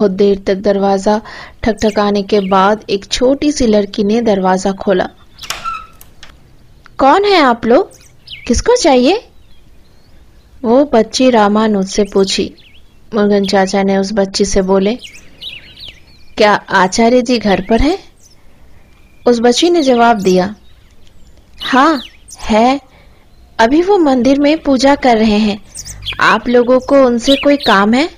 बहुत देर तक दरवाज़ा ठकठकाने के बाद एक छोटी सी लड़की ने दरवाज़ा खोला। कौन है आप लोग? किसको चाहिए? वो बच्ची रामानुज से पूछी। मुर्गन चाचा ने उस बच्ची से बोले, क्या आचार्य जी घर पर है? उस बच्ची ने जवाब दिया हाँ है। अभी वो मंदिर में पूजा कर रहे हैं। आप लोगों को उनसे कोई काम है?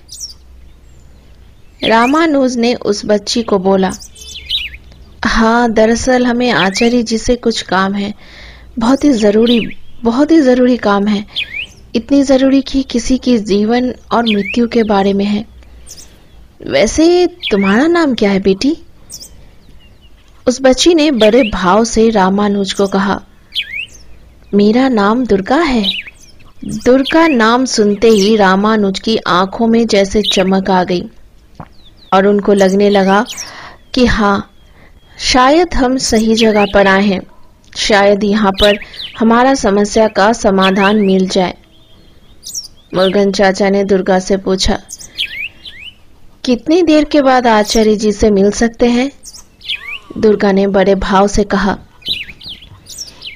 रामानुज ने उस बच्ची को बोला हाँ दरअसल हमें आचार्य जी से कुछ काम है। बहुत ही ज़रूरी, बहुत ही ज़रूरी काम है। इतनी ज़रूरी कि किसी के जीवन और मृत्यु के बारे में है। वैसे तुम्हारा नाम क्या है बेटी? उस बच्ची ने बड़े भाव से रामानुज को कहा, मेरा नाम दुर्गा है। दुर्गा नाम सुनते ही रामानुज की आँखों में जैसे चमक आ गई। और उनको लगने लगा कि हाँ शायद हम सही जगह पर आए हैं। शायद यहाँ पर हमारा समस्या का समाधान मिल जाए। मुर्गन चाचा ने दुर्गा से पूछा, कितनी देर के बाद आचार्य जी से मिल सकते हैं? दुर्गा ने बड़े भाव से कहा,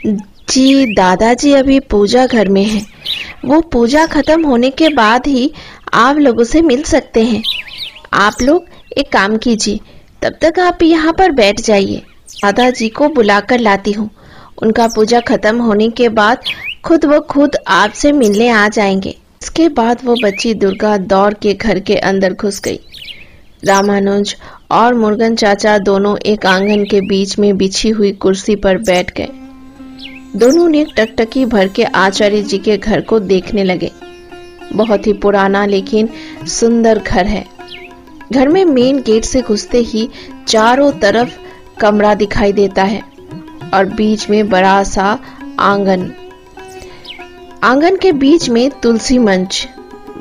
जी, दादाजी अभी पूजा घर में है। वो पूजा खत्म होने के बाद ही आप लोगों से मिल सकते हैं। आप लोग एक काम कीजिए, तब तक आप यहाँ पर बैठ जाइए। दादाजी को बुलाकर लाती हूँ। उनका पूजा खत्म होने के बाद खुद वो खुद आपसे मिलने आ जाएँगे। इसके बाद वो बच्ची दुर्गा दौड़ के घर के अंदर घुस गई। रामानुज और मुर्गन चाचा दोनों एक आँगन के बीच में बिछी हुई कुर्सी पर बैठ गए। दोनों ने टकटकी भर के आचार्य जी के घर को देखने लगे। बहुत ही पुराना लेकिन सुंदर घर है। घर में मेन गेट से घुसते ही चारों तरफ़ कमरा दिखाई देता है और बीच में बड़ा सा आँगन। आँगन के बीच में तुलसी मंच।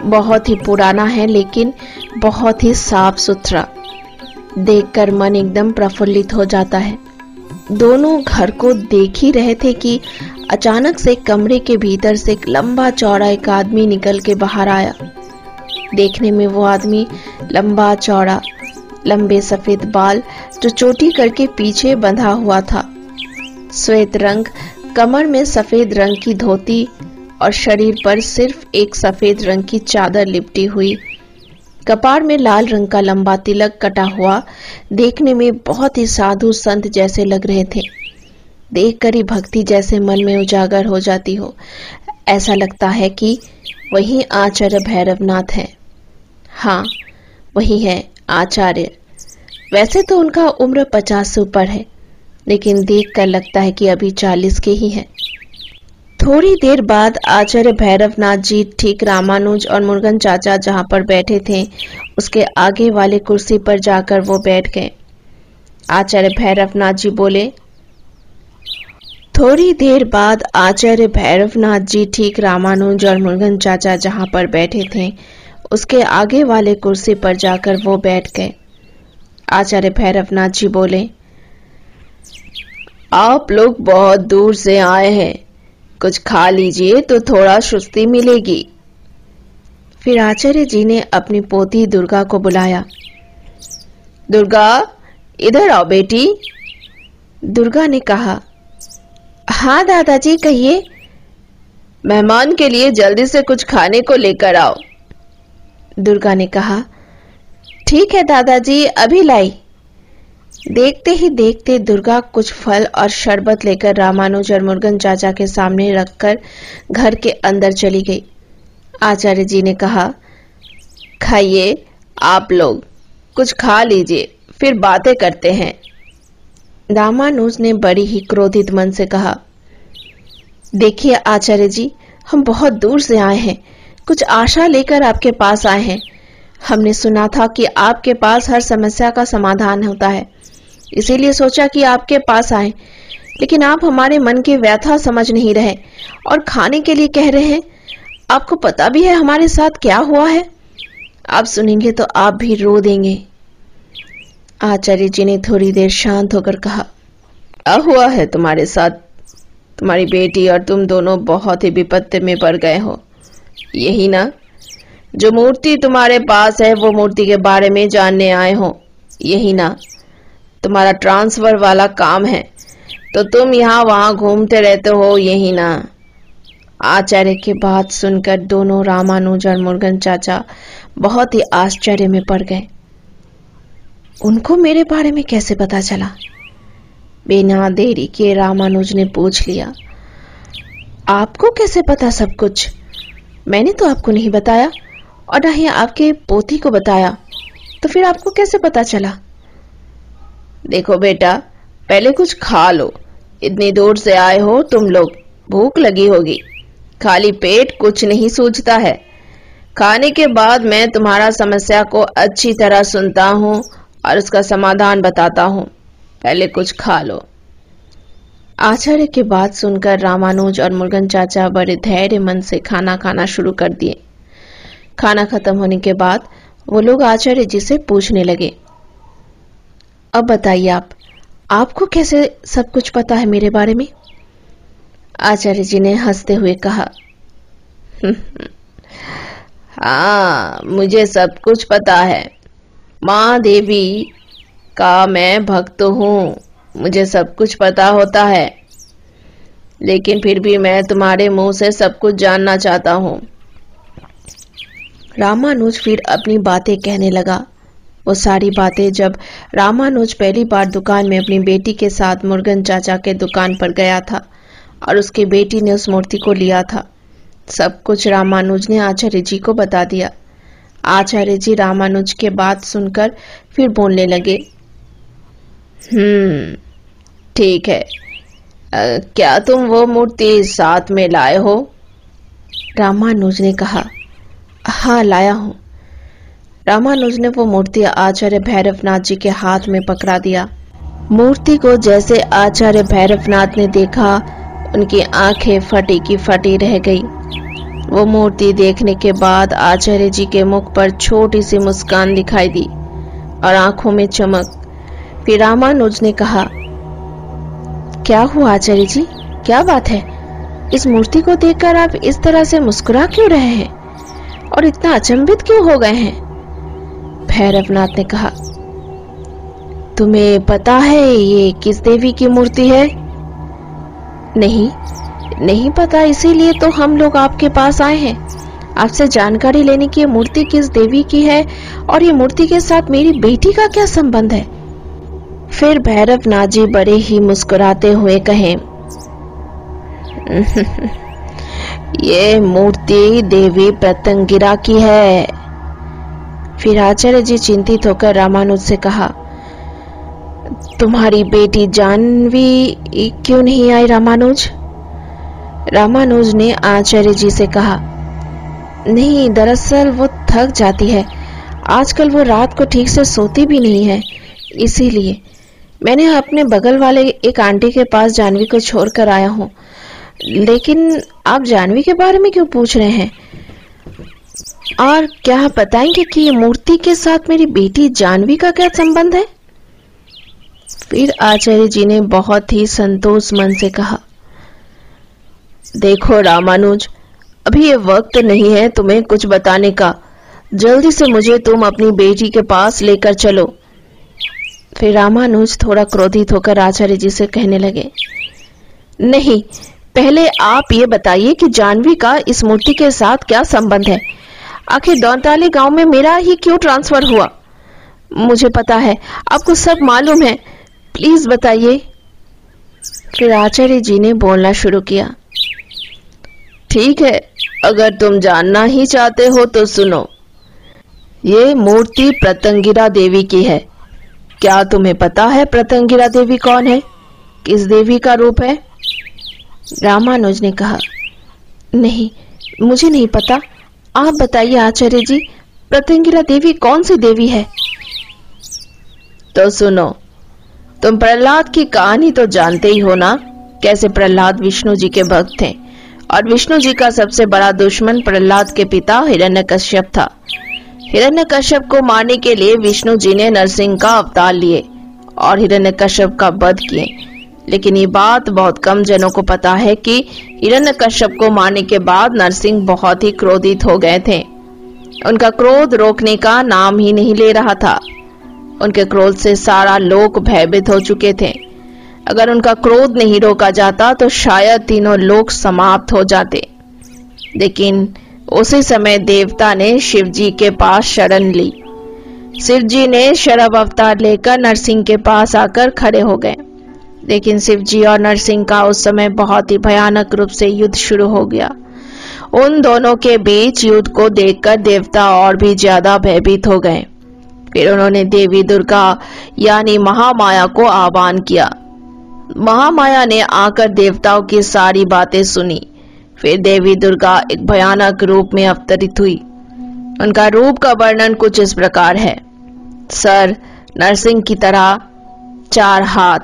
बहुत ही पुराना है, लेकिन बहुत ही साफ़ सुथरा। देखकर मन एकदम प्रफुल्लित हो जाता है। दोनों घर को देख ही रहे थे कि अचानक से कमरे के भीतर से एक लंबा चौड़ा एक आदमी निकल के बाहर आया। देखने में वो आदमी लंबा, चौड़ा, लंबे सफ़ेद बाल जो चोटी करके पीछे बंधा हुआ था। श्वेत रंग, कमर में सफ़ेद रंग की धोती और शरीर पर सिर्फ़ एक सफ़ेद रंग की चादर लिपटी हुई। कपार में लाल रंग का लंबा तिलक कटा हुआ, देखने में बहुत ही साधु संत जैसे लग रहे थे। देखकर ही भक्ति जैसे मन में उजागर हो जाती हो। ऐसा लगता है कि वही आचार्य भैरवनाथ है। हाँ वही है आचार्य। वैसे तो उनका उम्र पचास से ऊपर है, लेकिन देखकर लगता है कि अभी चालीस के ही हैं। थोड़ी देर बाद आचार्य भैरवनाथ जी ठीक रामानुज और मुर्गन चाचा जहाँ पर बैठे थे, उसके आगे वाले कुर्सी पर जाकर वो बैठ गए। आचार्य भैरवनाथ जी बोले, थोड़ी देर बाद आचार्य भैरवनाथ जी ठीक रामानुज और मुर्गन चाचा जहाँ पर बैठे थे उसके आगे वाले कुर्सी पर जाकर वो बैठ गए। आचार्य भैरवनाथ जी बोले, आप लोग बहुत दूर से आए हैं। कुछ खा लीजिए तो थोड़ा सुस्ती मिलेगी। फिर आचार्य जी ने अपनी पोती दुर्गा को बुलाया, दुर्गा, इधर आओ बेटी। दुर्गा ने कहा हाँ दादाजी, कहिए। मेहमान के लिए जल्दी से कुछ खाने को लेकर आओ। दुर्गा ने कहा, ठीक है दादाजी, अभी लाई। देखते ही देखते दुर्गा कुछ फल और शरबत लेकर रामानुज और मुर्गन चाचा के सामने रखकर घर के अंदर चली गई। आचार्य जी ने कहा, खाइए आप लोग, कुछ खा लीजिए, फिर बातें करते हैं। रामानुज ने बड़ी ही क्रोधित मन से कहा, देखिए आचार्य जी, हम बहुत दूर से आए हैं कुछ आशा लेकर आपके पास आए हैं। हमने सुना था कि आपके पास हर समस्या का समाधान होता है। इसीलिए सोचा कि आपके पास आए। लेकिन आप हमारे मन की व्यथा समझ नहीं रहे और खाने के लिए कह रहे हैं, आपको पता भी है हमारे साथ क्या हुआ है? आप सुनेंगे तो आप भी रो देंगे। आचार्य जी ने थोड़ी देर शांत होकर कहा, क्या हुआ है तुम्हारे साथ? तुम्हारी बेटी और तुम दोनों बहुत ही विपत्ति में पड़ गए हो। यही ना? जो मूर्ति तुम्हारे पास है, वो मूर्ति के बारे में जानने आए हो। यही ना? तुम्हारा ट्रांसफ़र वाला काम है। तो तुम यहाँ वहाँ घूमते रहते हो, यही ना? आचार्य की बात सुनकर दोनों रामानुज और मुर्गन चाचा बहुत ही आश्चर्य में पड़ गए। उनको मेरे बारे में कैसे पता चला? बिना देरी के रामानुज ने पूछ लिया, आपको कैसे पता सब कुछ? मैंने तो आपको नहीं बताया, और ना ही आपके पोती को बताया। तो फिर आपको कैसे पता चला? देखो बेटा, पहले कुछ खा लो। इतनी दूर से आए हो तुम लोग, भूख लगी होगी। खाली पेट कुछ नहीं सूझता है। खाने के बाद मैं तुम्हारा समस्या को अच्छी तरह सुनता हूँ और उसका समाधान बताता हूँ। पहले कुछ खा लो। आचार्य की बात सुनकर रामानुज और मुर्गन चाचा बड़े धैर्य मन से खाना खाना शुरू कर दिए। खाना खत्म होने के बाद वो लोग आचार्य जी से पूछने लगे, अब बताइए आप, आपको कैसे सब कुछ पता है मेरे बारे में? आचार्य जी ने हँसते हुए कहा हाँ मुझे सब कुछ पता है। माँ देवी का मैं भक्त हूँ। मुझे सब कुछ पता होता है। लेकिन फिर भी मैं तुम्हारे मुँह से सब कुछ जानना चाहता हूँ। रामानुज फिर अपनी बातें कहने लगा। वो सारी बातें जब रामानुज पहली बार दुकान में अपनी बेटी के साथ मुर्गन चाचा के दुकान पर गया था और उसकी बेटी ने उस मूर्ति को लिया था। सब कुछ रामानुज ने आचार्य जी को बता दिया। आचार्य जी रामानुज के बात सुनकर फिर बोलने लगे हम्म ठीक है। आ, क्या तुम वो मूर्ति साथ में लाए हो? रामानुज ने कहा हाँ लाया हूँ। रामानुज ने वो मूर्ति आचार्य भैरवनाथ जी के हाथ में पकड़ा दिया। मूर्ति को जैसे आचार्य भैरवनाथ ने देखा उनकी आँखें फटी की फटी रह गई। वो मूर्ति देखने के बाद आचार्य जी के मुख पर छोटी सी मुस्कान दिखाई दी और आँखों में चमक। फिर रामानुज ने कहा क्या हुआ आचार्य जी? क्या बात है? इस मूर्ति को देखकर आप इस तरह से मुस्कुरा क्यों रहे हैं? और इतना अचंभित क्यों हो गए हैं? भैरवनाथ ने कहा, तुम्हें पता है ये किस देवी की मूर्ति है? नहीं नहीं पता, इसीलिए तो हम लोग आपके पास आए हैं। आपसे जानकारी लेने की मूर्ति किस देवी की है? और ये मूर्ति के साथ मेरी बेटी का क्या संबंध है? फिर भैरव नाथ जी बड़े ही मुस्कुराते हुए कहे, ये मूर्ति देवी प्रतंगिरा की है। फिर आचार्य जी चिंतित होकर रामानुज से कहा, तुम्हारी बेटी जानवी क्यों नहीं आई रामानुज? रामानुज ने आचार्य जी से कहा, नहीं, दरअसल वो थक जाती है। आजकल वो रात को ठीक से सोती भी नहीं है, इसीलिए मैंने अपने बगल वाले एक आंटी के पास जानवी को छोड़कर आया हूँ। लेकिन आप जानवी के बारे में क्यों पूछ रहे हैं? और क्या आप बताएँगे कि मूर्ति के साथ मेरी बेटी जानवी का क्या संबंध है? फिर आचार्य जी ने बहुत ही संतोष मन से कहा, देखो रामानुज, अभी ये वक्त नहीं है तुम्हें कुछ बताने का। जल्दी से मुझे तुम अपनी बेटी के पास लेकर चलो। फिर रामानुज थोड़ा क्रोधित होकर आचार्य जी से कहने लगे, नहीं, पहले आप ये बताइए कि जानवी का इस मूर्ति के साथ क्या संबंध है? आखिर दौताली गाँव में मेरा ही क्यों ट्रांसफ़र हुआ? मुझे पता है, आपको सब मालूम है। प्लीज़ बताइए। फिर आचार्य जी ने बोलना शुरू किया, ठीक है, अगर तुम जानना ही चाहते हो तो सुनो, ये मूर्ति प्रतंगिरा देवी की है। क्या तुम्हें पता है प्रतंगिरा देवी कौन है? किस देवी का रूप है? रामानुज ने कहा, नहीं, मुझे नहीं पता। आप बताइए आचार्य जी प्रतंगिरा देवी कौन सी देवी है? तो सुनो, तुम प्रहलाद की कहानी तो जानते ही हो ना, कैसे प्रहलाद विष्णु जी के भक्त थे। और विष्णु जी का सबसे बड़ा दुश्मन प्रहलाद के पिता हिरण्यकश्यप था। हिरण्यकश्यप को मारने के लिए विष्णु जी ने नरसिंह का अवतार लिए और हिरण्यकश्यप का वध किए। लेकिन ये बात बहुत कम जनों को पता है कि हिरण्य कश्यप को मारने के बाद नरसिंह बहुत ही क्रोधित हो गए थे। उनका क्रोध रोकने का नाम ही नहीं ले रहा था। उनके क्रोध से सारा लोक भयभीत हो चुके थे। अगर उनका क्रोध नहीं रोका जाता तो शायद तीनों लोग समाप्त हो जाते। लेकिन उसी समय देवता ने शिव जी के पास शरण ली। शिव जी ने शरभ अवतार लेकर नरसिंह के पास आकर खड़े हो गए। लेकिन शिव जी और नरसिंह का उस समय बहुत ही भयानक रूप से युद्ध शुरू हो गया। उन दोनों के बीच युद्ध को देखकर देवता और भी ज़्यादा भयभीत हो गए। फिर उन्होंने देवी दुर्गा यानी महामाया को आह्वान किया। महामाया ने आकर देवताओं की सारी बातें सुनी। फिर देवी दुर्गा एक भयानक रूप में अवतरित हुई। उनका रूप का वर्णन कुछ इस प्रकार है। सर, नरसिंह की तरह, चार हाथ,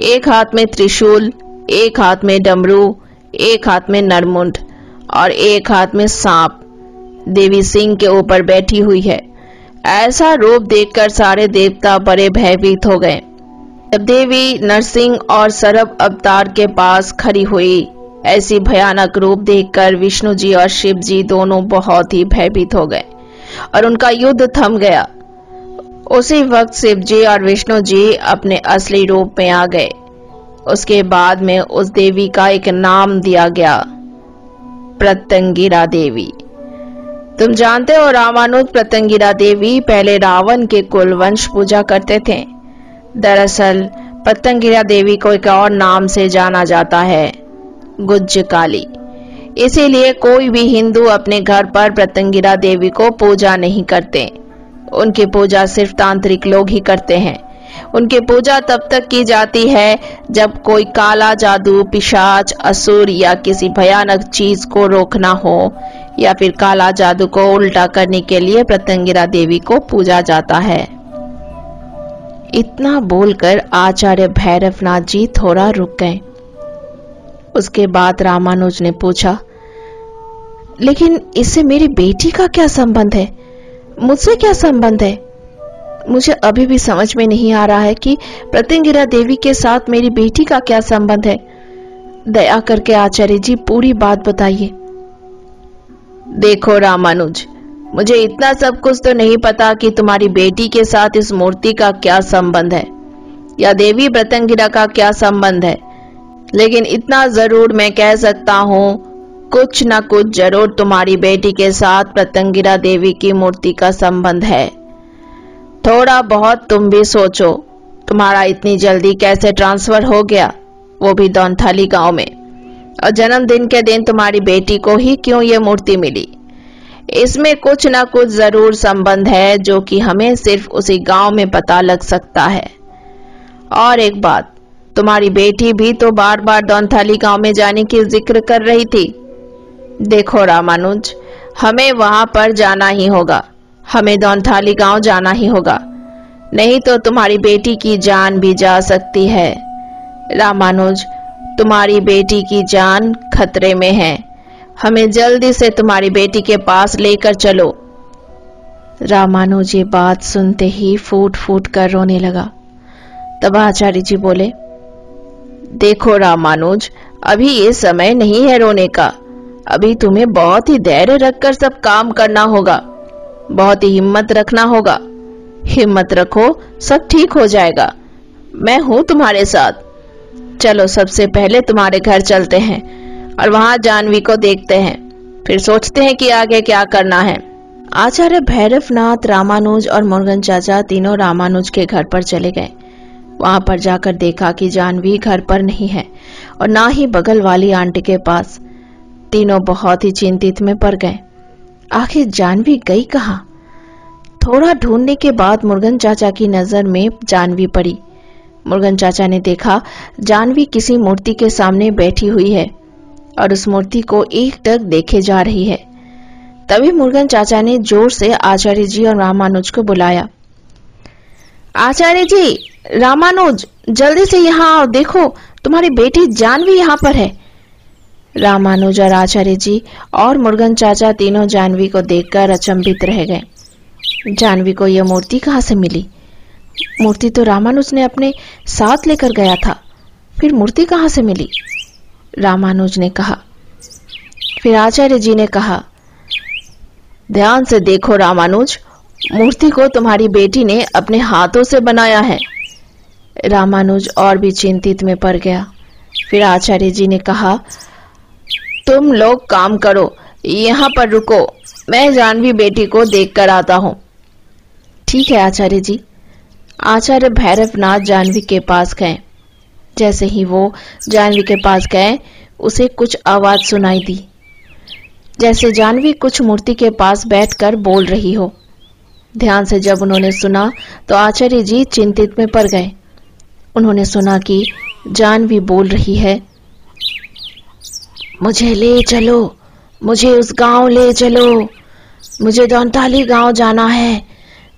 एक हाथ में त्रिशूल, एक हाथ में डमरू, एक हाथ में नरमुंड और एक हाथ में सांप। देवी सिंह के ऊपर बैठी हुई है। ऐसा रूप देखकर सारे देवता बड़े भयभीत हो गए। जब देवी, नरसिंह और सरब अवतार के पास खड़ी हुई ऐसी भयानक रूप देखकर विष्णु जी और शिव जी दोनों बहुत ही भयभीत हो गए और उनका युद्ध थम गया। उसी वक्त शिव जी और विष्णु जी अपने असली रूप में आ गए। उसके बाद में उस देवी का एक नाम दिया गया प्रतंगिरा देवी। तुम जानते हो रामानुज प्रतंगिरा देवी पहले रावण के कुल वंश पूजा करते थे। दरअसल, प्रत्यंगिरा देवी को एक और नाम से जाना जाता है। गुज्ज काली इसीलिए कोई भी हिंदू अपने घर पर प्रतंगिरा देवी को पूजा नहीं करते। उनकी पूजा सिर्फ़ तांत्रिक लोग ही करते हैं। उनकी पूजा तब तक की जाती है जब कोई काला जादू, पिशाच, असुर या किसी भयानक चीज़ को रोकना हो या फिर काला जादू को उल्टा करने के लिए प्रतंगिरा देवी को पूजा जाता है। इतना बोलकर आचार्य भैरवनाथ जी थोड़ा रुक गए। उसके बाद रामानुज ने पूछा, लेकिन इससे मेरी बेटी का क्या संबंध है? मुझसे क्या संबंध है? मुझे अभी भी समझ में नहीं आ रहा है कि प्रत्यंगिरा देवी के साथ मेरी बेटी का क्या संबंध है। दया करके आचार्य जी पूरी बात बताइए। देखो रामानुज, मुझे इतना सब कुछ तो नहीं पता कि तुम्हारी बेटी के साथ इस मूर्ति का क्या संबंध है, या देवी प्रत्यंगिरा का क्या संबंध है। लेकिन इतना ज़रूर मैं कह सकता हूँ, कुछ न कुछ ज़रूर तुम्हारी बेटी के साथ प्रत्यंगिरा देवी की मूर्ति का संबंध है। थोड़ा बहुत तुम भी सोचो, तुम्हारा इतनी जल्दी कैसे ट्रांसफ़र हो गया? वो भी दौनथाली गाँव में। और जन्मदिन के दिन तुम्हारी बेटी को ही क्यों ये मूर्ति मिली? इसमें कुछ ना कुछ ज़रूर संबंध है जो कि हमें सिर्फ़ उसी गाँव में पता लग सकता है। और एक बात तुम्हारी बेटी भी तो बार बार दौनथाली गाँव में जाने की ज़िक्र कर रही थी। देखो रामानुज, हमें वहाँ पर जाना ही होगा। हमें दौनथाली गाँव जाना ही होगा। नहीं तो तुम्हारी बेटी की जान भी जा सकती है। रामानुज, तुम्हारी बेटी की जान खतरे में है। हमें जल्दी से तुम्हारी बेटी के पास लेकर चलो। रामानुज ये बात सुनते ही फूट फूट कर रोने लगा। तब आचार्य जी बोले देखो रामानुज, अभी ये समय नहीं है रोने का। अभी तुम्हें बहुत ही धैर्य रखकर सब काम करना होगा। बहुत ही हिम्मत रखना होगा। हिम्मत रखो, सब ठीक हो जाएगा। मैं हूँ तुम्हारे साथ। चलो, सबसे पहले तुम्हारे घर चलते हैं और वहाँ जानवी को देखते हैं। फिर सोचते हैं कि आगे क्या करना है। आचार्य भैरवनाथ, रामानुज और मुर्गन चाचा तीनों रामानुज के घर पर चले गए। वहाँ पर जाकर देखा कि जानवी घर पर नहीं है और ना ही बगल वाली आंटी के पास। तीनों बहुत ही चिंतित में पड़ गए। आखिर जानवी गई कहा? थोड़ा ढूँढने के बाद मुर्गन चाचा की नज़र में जानवी पड़ी। मुर्गन चाचा ने देखा, जानवी किसी मूर्ति के सामने बैठी हुई है और उस मूर्ति को एक टक देखे जा रही है। तभी मुर्गन चाचा ने ज़ोर से आचार्य जी और रामानुज को बुलाया। आचार्य जी रामानुज, जल्दी से यहाँ आओ, देखो, तुम्हारी बेटी जानवी यहाँ पर है। रामानुज और आचार्य जी और मुर्गन चाचा तीनों जानवी को देखकर अचंभित रह गए। जानवी को यह मूर्ति कहाँ से मिली? मूर्ति तो रामानुज ने अपने साथ लेकर गया था, फिर मूर्ति कहाँ से मिली? रामानुज ने कहा। फिर आचार्य जी ने कहा, ध्यान से देखो रामानुज, मूर्ति को तुम्हारी बेटी ने अपने हाथों से बनाया है। रामानुज और भी चिंतित में पड़ गया। फिर आचार्य जी ने कहा, तुम लोग काम करो, यहाँ पर रुको। मैं जानवी बेटी को देख कर आता हूँ। ठीक है आचार्य जी। आचार्य भैरवनाथ जानवी के पास गए। जैसे ही वो जानवी के पास गए, उसे कुछ आवाज़ सुनाई दी। जैसे जानवी कुछ मूर्ति के पास बैठकर बोल रही हो। ध्यान से जब उन्होंने सुना तो आचार्य जी चिंतित में पड़ गए। उन्होंने सुना कि जानवी बोल रही है, मुझे ले चलो, मुझे उस गाँव ले चलो, मुझे दौनताली गाँव जाना है,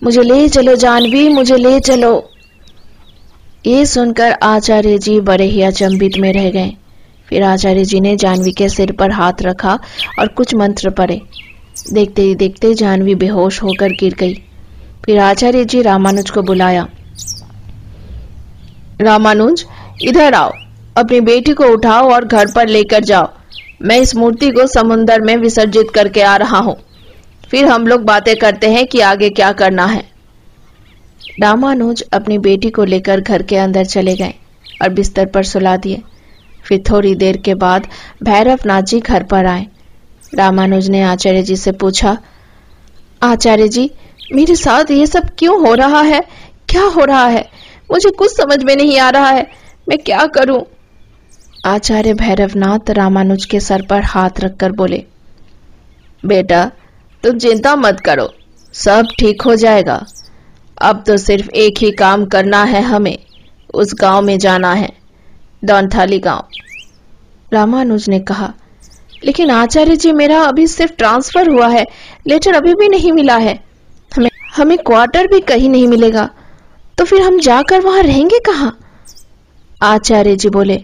मुझे ले चलो, जानवी, मुझे ले चलो। ये सुनकर आचार्य जी बड़े ही अचंभित में रह गए। फिर आचार्य जी ने जानवी के सिर पर हाथ रखा और कुछ मंत्र पढ़े। देखते ही देखते जानवी बेहोश होकर गिर गई। फिर आचार्य जी रामानुज को बुलाया। रामानुज, इधर आओ। अपनी बेटी को उठाओ और घर पर लेकर जाओ। मैं इस मूर्ति को समुन्दर में विसर्जित करके आ रहा हूँ। फिर हम लोग बातें करते हैं कि आगे क्या करना है। रामानुज अपनी बेटी को लेकर घर के अंदर चले गए और बिस्तर पर सुला दिए। फिर थोड़ी देर के बाद भैरवनाथ जी घर पर आए। रामानुज ने आचार्य जी से पूछा, आचार्य जी, मेरे साथ ये सब क्यों हो रहा है? क्या हो रहा है? मुझे कुछ समझ में नहीं आ रहा है। मैं क्या करूँ? आचार्य भैरवनाथ रामानुज के सर पर हाथ रखकर बोले, बेटा, तुम चिंता मत करो, सब ठीक हो जाएगा। अब तो सिर्फ़ एक ही काम करना है हमें, उस गाँव में जाना है, डॉनथाली गाँव। रामानुज ने कहा, लेकिन आचार्य जी, मेरा अभी सिर्फ़ ट्रांसफ़र हुआ है, लेटर अभी भी नहीं मिला है। हमें हमें क्वार्टर भी कहीं नहीं मिलेगा। तो फिर हम जाकर वहाँ रहेंगे कहा? आचार्य जी बोले,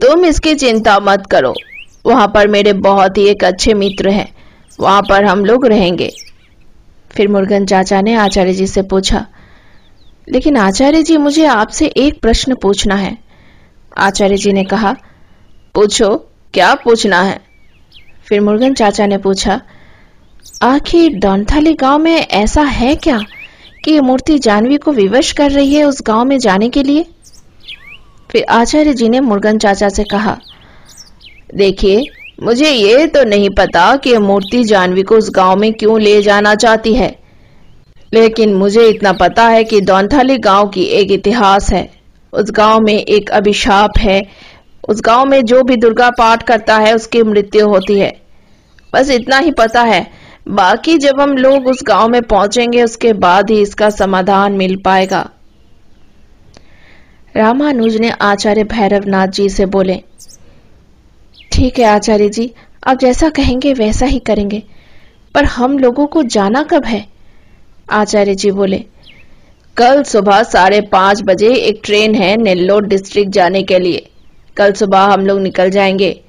तुम इसकी चिंता मत करो। वहाँ पर मेरे बहुत ही एक अच्छे मित्र हैं। वहाँ पर हम लोग रहेंगे। फिर मुर्गन चाचा ने आचार्य जी से पूछा, लेकिन आचार्य जी, मुझे आपसे एक प्रश्न पूछना है। आचार्य जी ने कहा, पूछो, क्या पूछना है? फिर मुर्गन चाचा ने पूछा, आखिर दौनथाली गाँव में ऐसा है क्या? कि ये मूर्ति जानवी को विवश कर रही है उस गाँव में जाने के लिए? फिर आचार्य जी ने मुर्गन चाचा से कहा, देखिए, मुझे ये तो नहीं पता कि ये मूर्ति जानवी को उस गाँव में क्यों ले जाना चाहती है। लेकिन मुझे इतना पता है कि दौनथाली गाँव की एक इतिहास है। उस गाँव में एक अभिशाप है। उस गाँव में जो भी दुर्गा पाठ करता है, उसकी मृत्यु होती है। बस इतना ही पता है बाकी जब हम लोग उस गाँव में पहुँचेंगे, उसके बाद ही इसका समाधान मिल पाएगा। रामानुज ने आचार्य भैरवनाथ जी से बोले, ठीक है आचार्य जी, आप जैसा कहेंगे वैसा ही करेंगे, पर हम लोगों को जाना कब है? आचार्य जी बोले, कल सुबह साढ़े पाँच बजे एक ट्रेन है नेल्लोर डिस्ट्रिक्ट जाने के लिए। कल सुबह हम लोग निकल जाएँगे।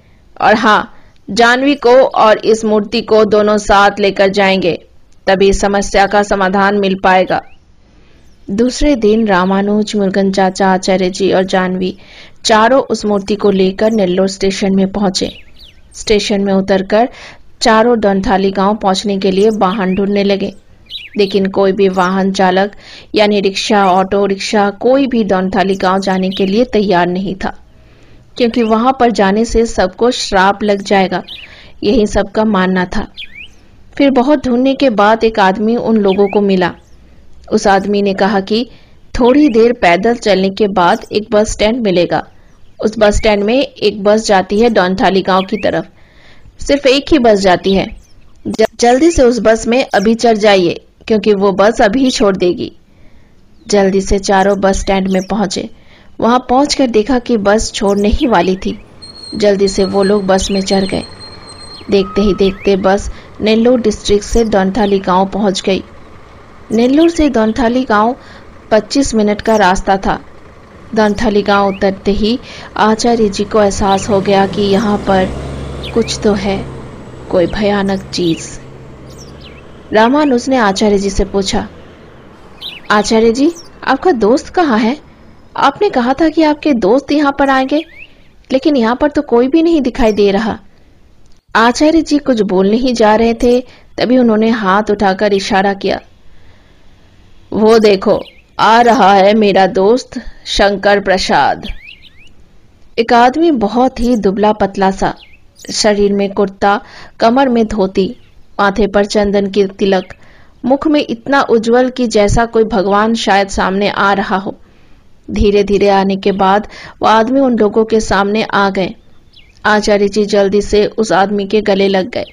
और हाँ जानवी को और इस मूर्ति को दोनों साथ लेकर जाएँगे, तभी समस्या का समाधान मिल पाएगा। दूसरे दिन रामानुज मुर्गन चाचा, आचार्य जी और जानवी चारों उस मूर्ति को लेकर नेल्लोर स्टेशन में पहुँचे। स्टेशन में उतरकर चारों दंथाली गाँव पहुँचने के लिए वाहन ढूँढने लगे। लेकिन कोई भी वाहन चालक, यानी रिक्शा, ऑटो, रिक्शा, कोई भी दौनथाली गाँव जाने के लिए तैयार नहीं था। क्योंकि वहाँ पर जाने से सबको श्राप लग जाएगा। यही सबका मानना था। फिर बहुत ढूँढने के बाद एक आदमी उन लोगों को मिला। उस आदमी ने कहा कि, थोड़ी देर पैदल चलने के बाद एक बस स्टैंड मिलेगा। उस बस स्टैंड में एक बस जाती है डॉनथाली गाँव की तरफ़। सिर्फ़ एक ही बस जाती है। जल्दी से उस बस में अभी चढ़ जाइए, क्योंकि वो बस अभी छोड़ देगी। जल्दी से चारों बस स्टैंड में पहुँचे। वहाँ पहुंचकर देखा कि बस छोड़ने ही वाली थी। जल्दी से वो लोग बस में चढ़ गए। देखते ही देखते बस नेल्लोर डिस्ट्रिक्ट से दौनथाली गाँव पहुँच गई। नेल्लोर से दौनथाली गाँव 25 मिनट का रास्ता था। दंथली गाँव उतरते ही आचार्य जी को एहसास हो गया कि यहाँ पर कुछ तो है, कोई भयानक चीज़। रामानुज ने आचार्य जी से पूछा, आचार्य जी, आपका दोस्त कहाँ है? आपने कहा था कि आपके दोस्त यहाँ पर आएँगे, लेकिन यहाँ पर तो कोई भी नहीं दिखाई दे रहा। आचार्य जी कुछ बोलने ही जा रहे थे, तभी उन्होंने हाथ उठाकर इशारा किया। वो देखो, आ रहा है मेरा दोस्त शंकर प्रसाद। एक आदमी बहुत ही दुबला पतला सा, शरीर में कुर्ता, कमर में धोती, माथे पर चंदन की तिलक, मुख में इतना उज्जवल कि जैसा कोई भगवान शायद सामने आ रहा हो। धीरे धीरे आने के बाद वो आदमी उन लोगों के सामने आ गए। आचार्य जी जल्दी से उस आदमी के गले लग गए।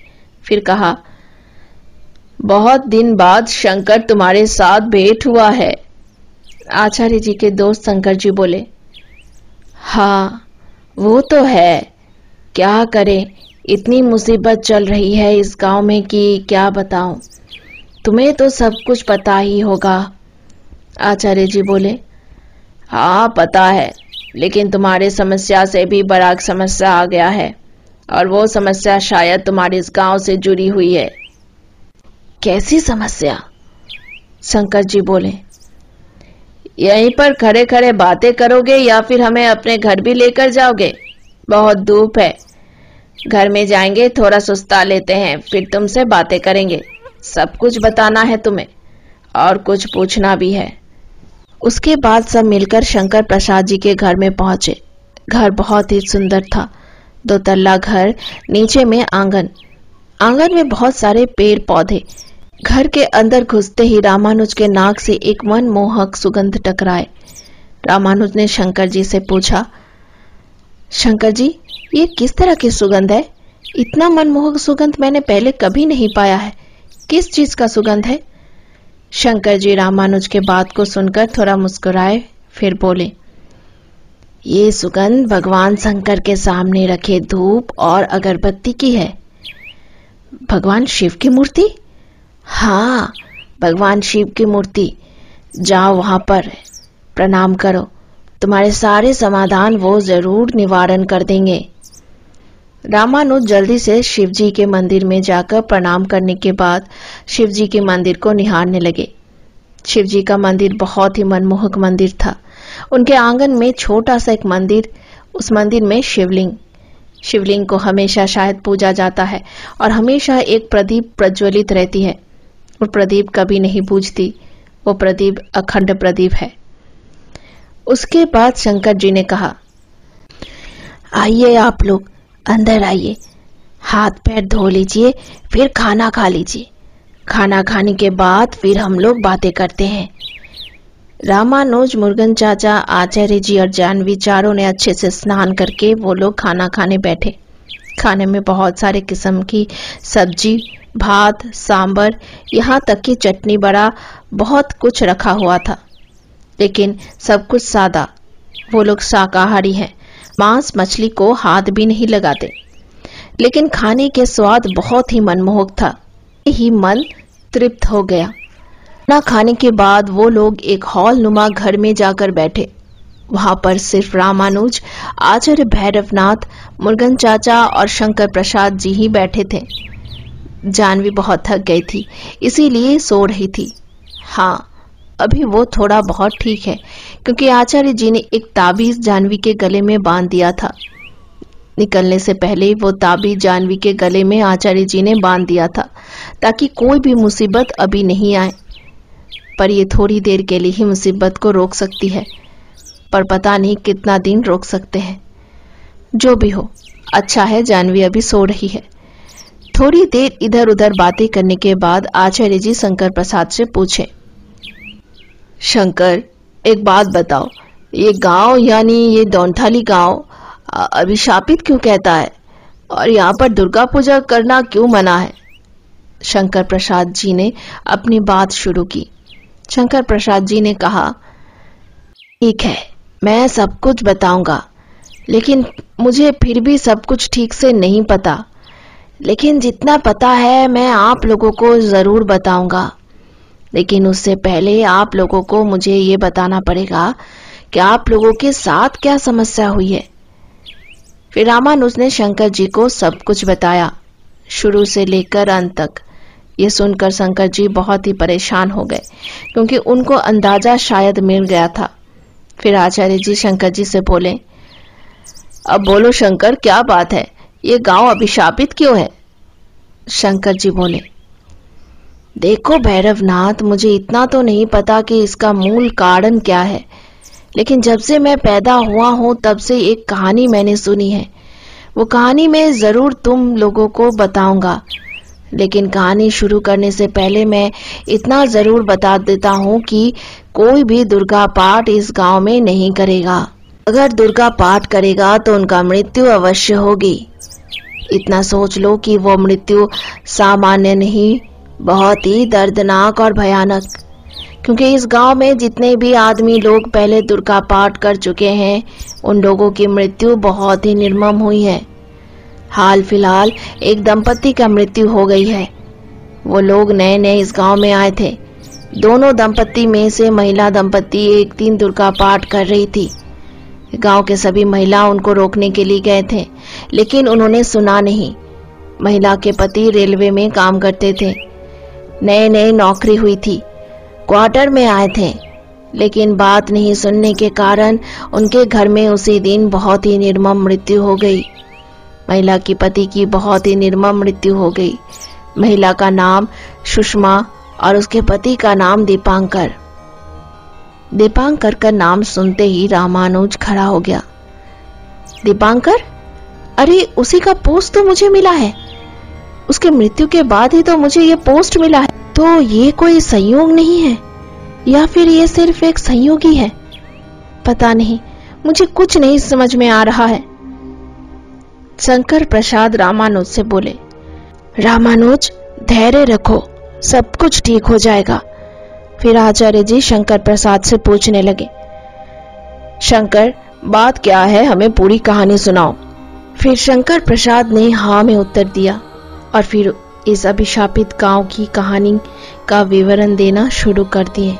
फिर कहा, बहुत दिन बाद शंकर तुम्हारे साथ भेंट हुआ है। आचार्य जी के दोस्त शंकर जी बोले हाँ वो तो है। क्या करें? इतनी मुसीबत चल रही है इस गाँव में कि क्या बताऊँ? तुम्हें तो सब कुछ पता ही होगा। आचार्य जी बोले हाँ पता है। लेकिन तुम्हारी समस्या से भी बड़ा समस्या आ गया है, और वो समस्या शायद तुम्हारे इस गाँव से जुड़ी हुई है। कैसी समस्या? शंकर जी बोले। यहीं पर खड़े खड़े बातें करोगे या फिर हमें अपने घर भी लेकर जाओगे? बहुत धूप है। घर में जाएँगे, थोड़ा सुस्ता लेते हैं, फिर तुमसे बातें करेंगे। सब कुछ बताना है तुम्हें, और कुछ पूछना भी है। उसके बाद सब मिलकर शंकर प्रसाद जी के घर में पहुँचे। घर बहुत ही सुंदर था। दो तल्ला घर, नीचे में आँगन। आँगन में बहुत सारे पेड़ पौधे घर के अंदर घुसते ही रामानुज के नाक से एक मनमोहक सुगंध टकराए। रामानुज ने शंकर जी से पूछा, शंकर जी, ये किस तरह की सुगंध है? इतना मनमोहक सुगंध मैंने पहले कभी नहीं पाया है। किस चीज़ का सुगंध है? शंकर जी रामानुज के बात को सुनकर थोड़ा मुस्कुराए, फिर बोले, ये सुगंध भगवान शंकर के सामने रखे धूप और अगरबत्ती की है। भगवान शिव की मूर्ति? हाँ भगवान शिव की मूर्ति। जाओ वहाँ पर, प्रणाम करो। तुम्हारे सारे समाधान वो ज़रूर निवारण कर देंगे। रामानुज जल्दी से शिवजी के मंदिर में जाकर प्रणाम करने के बाद शिवजी के मंदिर को निहारने लगे। शिवजी का मंदिर बहुत ही मनमोहक मंदिर था। उनके आँगन में छोटा सा एक मंदिर, उस मंदिर में शिवलिंग। शिवलिंग को हमेशा शायद पूजा जाता है और हमेशा एक प्रदीप प्रज्वलित रहती है। और प्रदीप कभी नहीं बूझती वो प्रदीप अखंड प्रदीप है। उसके बाद शंकर जी ने कहा, आइए आप लोग अंदर आइए। हाथ पैर धो लीजिए, फिर खाना खा लीजिए। खाना खाने के बाद फिर हम लोग बातें करते हैं। रामानुज, मुर्गन चाचा, आचार्य जी और जानवी चारों ने अच्छे से स्नान करके वो लोग खाना खाने बैठे। खाने में बहुत सारे किस्म की सब्ज़ी, भात, सांबर, यहाँ तक कि चटनी बड़ा बहुत कुछ रखा हुआ था। लेकिन सब कुछ सादा। वो लोग शाकाहारी हैं। मांस मछली को हाथ भी नहीं लगाते। लेकिन खाने के स्वाद बहुत ही मनमोहक था। ही मन तृप्त हो गया। ना खाने के बाद वो लोग एक हॉल नुमा घर में जाकर बैठे। वहाँ पर सिर्फ़ रामानुज, आचार्य भैरवनाथ, मुर्गन चाचा और शंकर प्रसाद जी ही बैठे थे। जानवी बहुत थक गई थी, इसीलिए सो रही थी। हाँ अभी वो थोड़ा बहुत ठीक है। क्योंकि आचार्य जी ने एक ताबीज जानवी के गले में बाँध दिया था। निकलने से पहले वो ताबीज जानवी के गले में आचार्य जी ने बाँध दिया था, ताकि कोई भी मुसीबत अभी नहीं आए। पर ये थोड़ी देर के लिए ही मुसीबत को रोक सकती है, पर पता नहीं कितना दिन रोक सकते हैं। जो भी हो अच्छा है जानवी अभी सो रही है। थोड़ी देर इधर उधर बातें करने के बाद आचार्य जी शंकर प्रसाद से पूछे, शंकर एक बात बताओ, ये गाँव यानी ये दौनथाली गाँव अभिशापित क्यों कहता है? और यहाँ पर दुर्गा पूजा करना क्यों मना है? शंकर प्रसाद जी ने अपनी बात शुरू की। शंकर प्रसाद जी ने कहा, ठीक है, मैं सब कुछ बताऊँगा, लेकिन मुझे फिर भी सब कुछ ठीक से नहीं पता। लेकिन जितना पता है, मैं आप लोगों को ज़रूर बताऊँगा। लेकिन उससे पहले आप लोगों को मुझे ये बताना पड़ेगा कि आप लोगों के साथ क्या समस्या हुई है। फिर रामानुज ने शंकर जी को सब कुछ बताया। शुरू से लेकर अंत तक ये सुनकर शंकर जी बहुत ही परेशान हो गए, क्योंकि उनको अंदाज़ा शायद मिल गया था। फिर आचार्य जी शंकर जी से बोले, अब बोलो शंकर, क्या बात है? ये गाँव अभिशापित क्यों है? शंकर जी बोले देखो भैरवनाथ, मुझे इतना तो नहीं पता कि इसका मूल कारण क्या है। लेकिन जब से मैं पैदा हुआ हूँ, तब से एक कहानी मैंने सुनी है। वो कहानी मैं ज़रूर तुम लोगों को बताऊँगा। लेकिन कहानी शुरू करने से पहले मैं इतना ज़रूर बता देता हूँ कि कोई भी दुर्गा पाठ इस गाँव में नहीं करेगा। अगर दुर्गा पाठ करेगा तो उनका मृत्यु अवश्य होगी। इतना सोच लो कि वो मृत्यु सामान्य नहीं बहुत ही दर्दनाक और भयानक। क्योंकि इस गाँव में जितने भी आदमी लोग पहले दुर्गा पाठ कर चुके हैं, उन लोगों की मृत्यु बहुत ही निर्मम हुई है। हाल फ़िलहाल एक दंपति का मृत्यु हो गई है। वो लोग नए नए इस गाँव में आए थे। दोनों दंपति में से महिला दंपति एक दिन दुर्गा पाठ कर रही थी। गाँव के सभी महिला उनको रोकने के लिए गए थे, लेकिन उन्होंने सुना नहीं। महिला के पति रेलवे में काम करते थे। नए नए नौकरी हुई थी। क्वार्टर में आए थे, लेकिन बात नहीं सुनने के कारण उनके घर में उसी दिन बहुत ही निर्मम मृत्यु हो गई। महिला की पति की बहुत ही निर्मम मृत्यु हो गई। महिला का नाम सुषमा और उसके पति का नाम दीपांकर। दीपांकर का नाम सुनते ही रामानुज खड़ा हो गया। दीपांकर, अरे उसी का पोस्ट तो मुझे मिला है। उसके मृत्यु के बाद ही तो मुझे ये पोस्ट मिला है। तो ये कोई संयोग नहीं है? या फिर ये सिर्फ़ एक संयोग ही? पता नहीं, मुझे कुछ नहीं समझ में आ रहा है। शंकर प्रसाद रामानुज से बोले, रामानुज, धैर्य रखो, सब कुछ ठीक हो जाएगा। फिर आचार्य जी शंकर प्रसाद से पूछने लगे, शंकर, बात क्या है? हमें पूरी कहानी सुनाओ। फिर शंकर प्रसाद ने हाँ में उत्तर दिया और फिर इस अभिशापित गाँव की कहानी का विवरण देना शुरू कर दिए